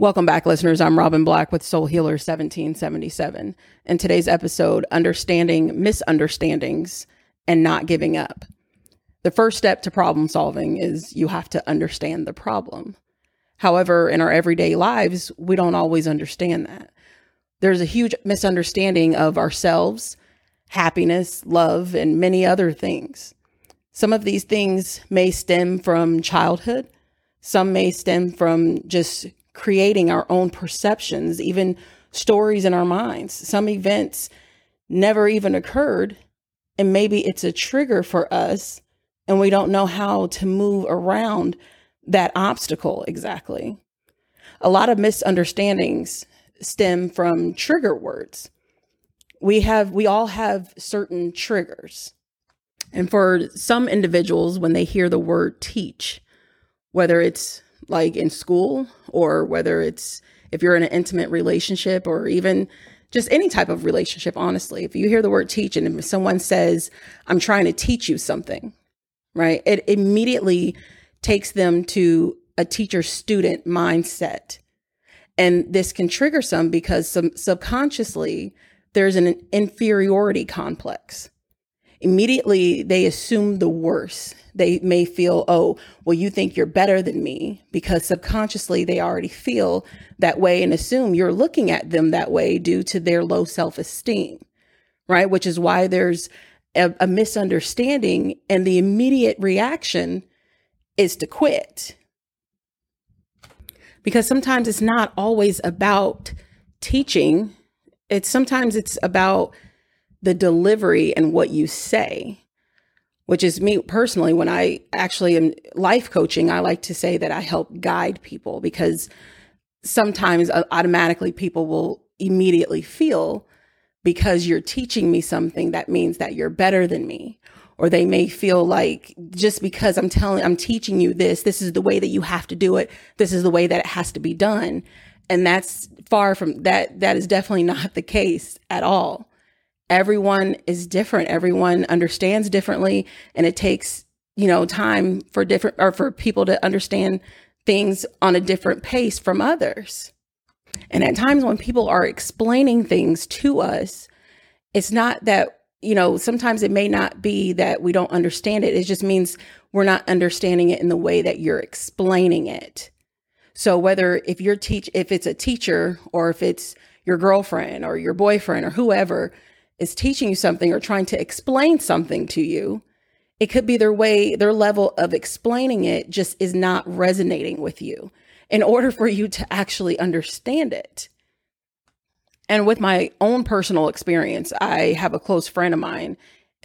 Welcome back, listeners. I'm Robin Black with Soul Healer 1777. In today's episode, Understanding Misunderstandings and Not Giving Up. The first step to problem solving is you have to understand the problem. However, in our everyday lives, we don't always understand that. There's a huge misunderstanding of ourselves, happiness, love, and many other things. Some of these things may stem from childhood. Some may stem from just creating our own perceptions, even stories in our minds. Some events never even occurred, and maybe it's a trigger for us, and we don't know how to move around that obstacle exactly. A lot of misunderstandings stem from trigger words. We have we all have certain triggers. And for some individuals when they hear the word teach, whether it's like in school or whether it's if you're in an intimate relationship or even just any type of relationship, honestly. If you hear the word teach and if someone says, I'm trying to teach you something, right, it immediately takes them to a teacher student mindset. And this can trigger some because some subconsciously there's an inferiority complex. Immediately they assume the worst they may feel, oh, well, you think you're better than me because subconsciously they already feel that way and assume you're looking at them that way due to their low self esteem, right? Which is why there's a, a, misunderstanding and the immediate reaction is to quit. Because sometimes it's not always about teaching, it's sometimes it's about the delivery and what you say which is me personally when i actually am life coaching i like to say that i help guide people because sometimes uh, automatically people will immediately feel because you're teaching me something that means that you're better than me. Or they may feel like just because i'm telling i'm teaching you this this is the way that you have to do it this is the way that it has to be done. And that's far from that that is definitely not the case at all everyone is different. Everyone understands differently. And it takes, you know, time for different or for people to understand things on a different pace from others. And at times when people are explaining things to us, it's not that, you know, sometimes it may not be that we don't understand it. It just means we're not understanding it in the way that you're explaining it. So whether if you're teach if it's a teacher or if it's your girlfriend or your boyfriend or whoever, is teaching you something or trying to explain something to you, it could be their way, their level of explaining it just is not resonating with you in order for you to actually understand it. And with my own personal experience, I have a close friend of mine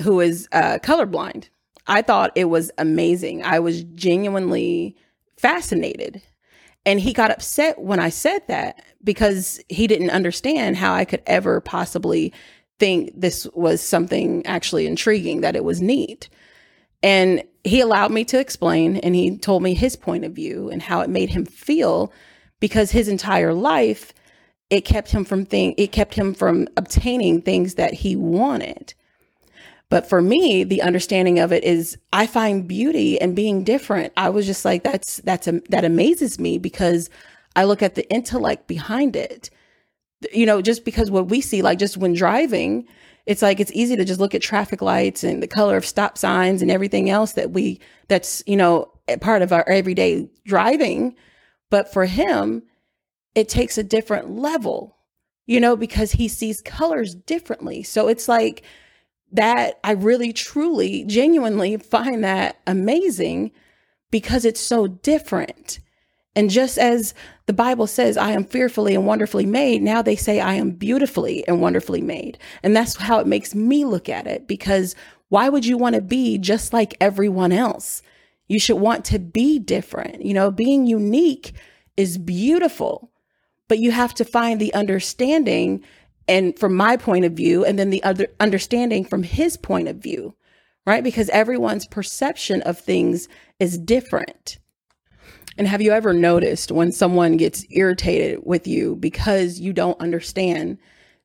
who is uh, colorblind. I thought it was amazing. I was genuinely fascinated. And he got upset when I said that because he didn't understand how I could ever possibly think this was something actually intriguing, that it was neat. And he allowed me to explain and he told me his point of view and how it made him feel because his entire life it kept him from thing it kept him from obtaining things that he wanted. But for me, the understanding of it is I find beauty and being different. I was just like that's that's a, that amazes me because I look at the intellect behind it you know, just because what we see, like just when driving, it's like it's easy to just look at traffic lights and the color of stop signs and everything else that we, that's, you know, part of our everyday driving. But for him, it takes a different level, you know, because he sees colors differently. So it's like that, I really, truly, genuinely find that amazing because it's so different. And just as the Bible says, I am fearfully and wonderfully made, now they say I am beautifully and wonderfully made. And that's how it makes me look at it because why would you want to be just like everyone else? You should want to be different. You know, being unique is beautiful, but you have to find the understanding and from my point of view, and then the other understanding from his point of view, right? Because everyone's perception of things is different. And have you ever noticed when someone gets irritated with you because you don't understand,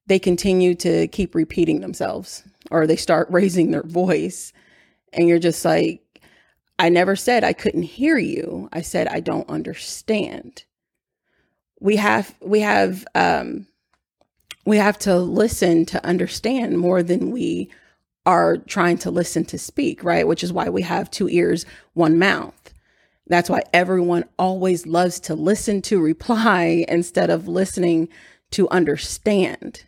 they continue to keep repeating themselves or they start raising their voice and you're just like, I never said I couldn't hear you. I said I don't understand. we have we have um we have to listen to understand more than we are trying to listen to speak, right? Which is why we have two ears, one mouth. That's why everyone always loves to listen to reply instead of listening to understand.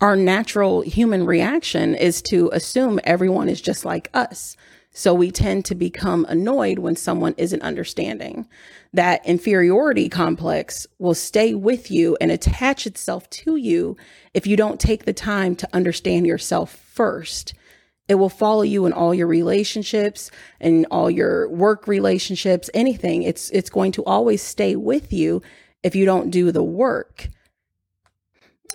Our natural human reaction is to assume everyone is just like us. So we tend to become annoyed when someone isn't understanding. That inferiority complex will stay with you and attach itself to you if you don't take the time to understand yourself first. It will follow you in all your relationships and all your work relationships, anything. It's it's going to always stay with you if you don't do the work.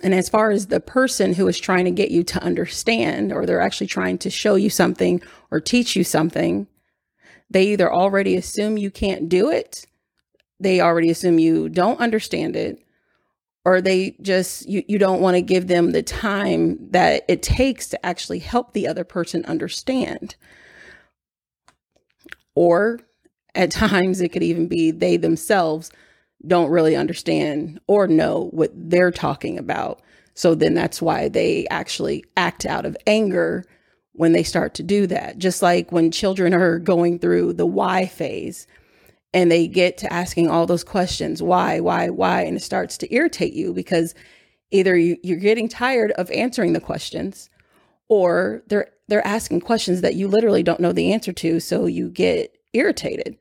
And as far as the person who is trying to get you to understand, or they're actually trying to show you something or teach you something, they either already assume you can't do it, they already assume you don't understand it, or they just, you, you don't want to give them the time that it takes to actually help the other person understand. Or at times, it could even be they themselves don't really understand or know what they're talking about. So then that's why they actually act out of anger when they start to do that. Just like when children are going through the why phase and they get to asking all those questions why, why, why? And it starts to irritate you because either you, you're getting tired of answering the questions or they're they're asking questions that you literally don't know the answer to so you get irritated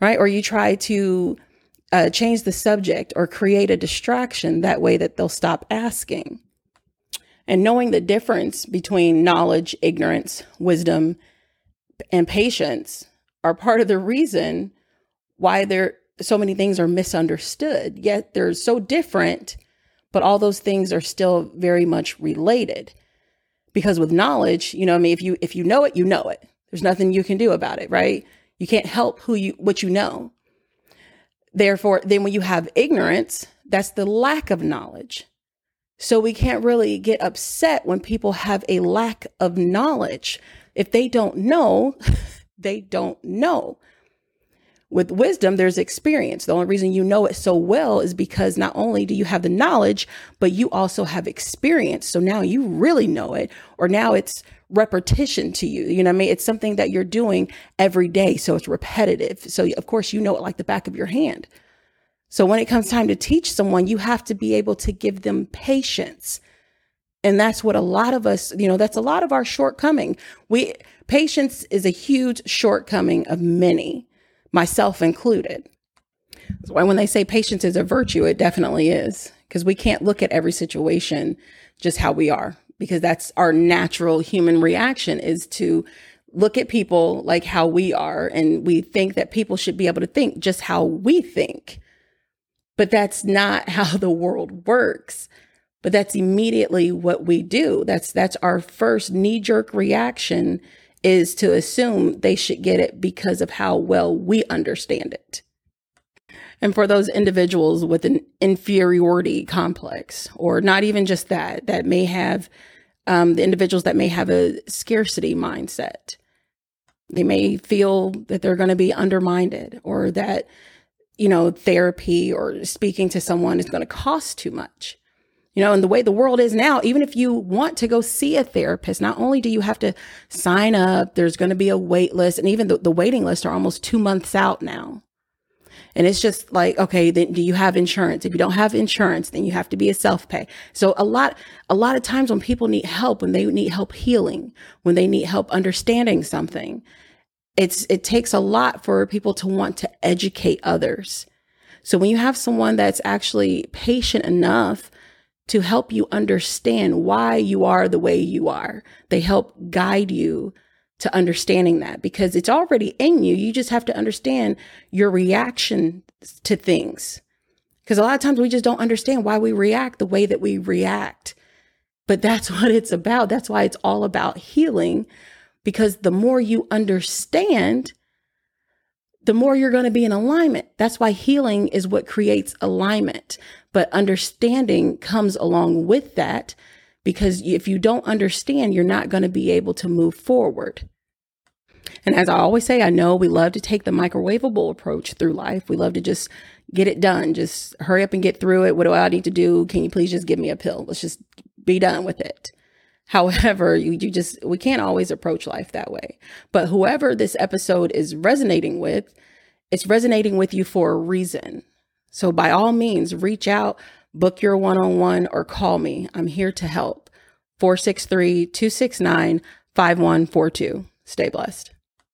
right or you try to uh, change the subject or create a distraction that way that they'll stop asking. And knowing the difference between knowledge, ignorance, wisdom, and patience are part of the reason why there so many things are misunderstood. Yet they're so different, but all those things are still very much related. Because with knowledge, you know, I mean, if you if you know it, you know it. There's nothing you can do about it, right? You can't help who you what you know. Therefore, then when you have ignorance, that's the lack of knowledge. So we can't really get upset when people have a lack of knowledge. If they don't know, they don't know. With wisdom, there's experience. The only reason you know it so well is because not only do you have the knowledge, but you also have experience. So now you really know it, or now it's repetition to you. You know what I mean? It's something that you're doing every day. So it's repetitive. So, of course, you know it like the back of your hand. So when it comes time to teach someone, you have to be able to give them patience. And that's what a lot of us, you know, that's a lot of our shortcoming. We patience is a huge shortcoming of many, myself included. That's why when they say patience is a virtue, it definitely is. Because we can't look at every situation just how we are because that's our natural human reaction is to look at people like how we are and we think that people should be able to think just how we think. But that's not how the world works. But that's immediately what we do. That's that's our first knee-jerk reaction is to assume they should get it because of how well we understand it. And for those individuals with an inferiority complex, or not even just that, that may have um, the individuals that may have a scarcity mindset, they may feel that they're going to be undermined or that, you know, therapy or speaking to someone is going to cost too much. You know, and the way the world is now, even if you want to go see a therapist, not only do you have to sign up, there's going to be a wait list, and even the, the waiting lists are almost two months out now. And it's just like, okay, then do you have insurance? If you don't have insurance, then you have to be a self pay. So a lot, a lot of times when people need help, when they need help healing, when they need help understanding something, it's, it takes a lot for people to want to educate others. So when you have someone that's actually patient enough to help you understand why you are the way you are, they help guide you to understanding that because it's already in you. You just have to understand your reaction to things. Because a lot of times we just don't understand why we react the way that we react. But that's what it's about. That's why it's all about healing. Because the more you understand, the more you're going to be in alignment. That's why healing is what creates alignment. But understanding comes along with that because if you don't understand, you're not going to be able to move forward. And as I always say, I know we love to take the microwavable approach through life. We love to just get it done. Just hurry up and get through it. What do I need to do? Can you please just give me a pill? Let's just be done with it. However, you, you just, we can't always approach life that way. But whoever this episode is resonating with, it's resonating with you for a reason. So by all means, reach out, book your one on one, or call me. I'm here to help. 463 269 5142. Stay blessed.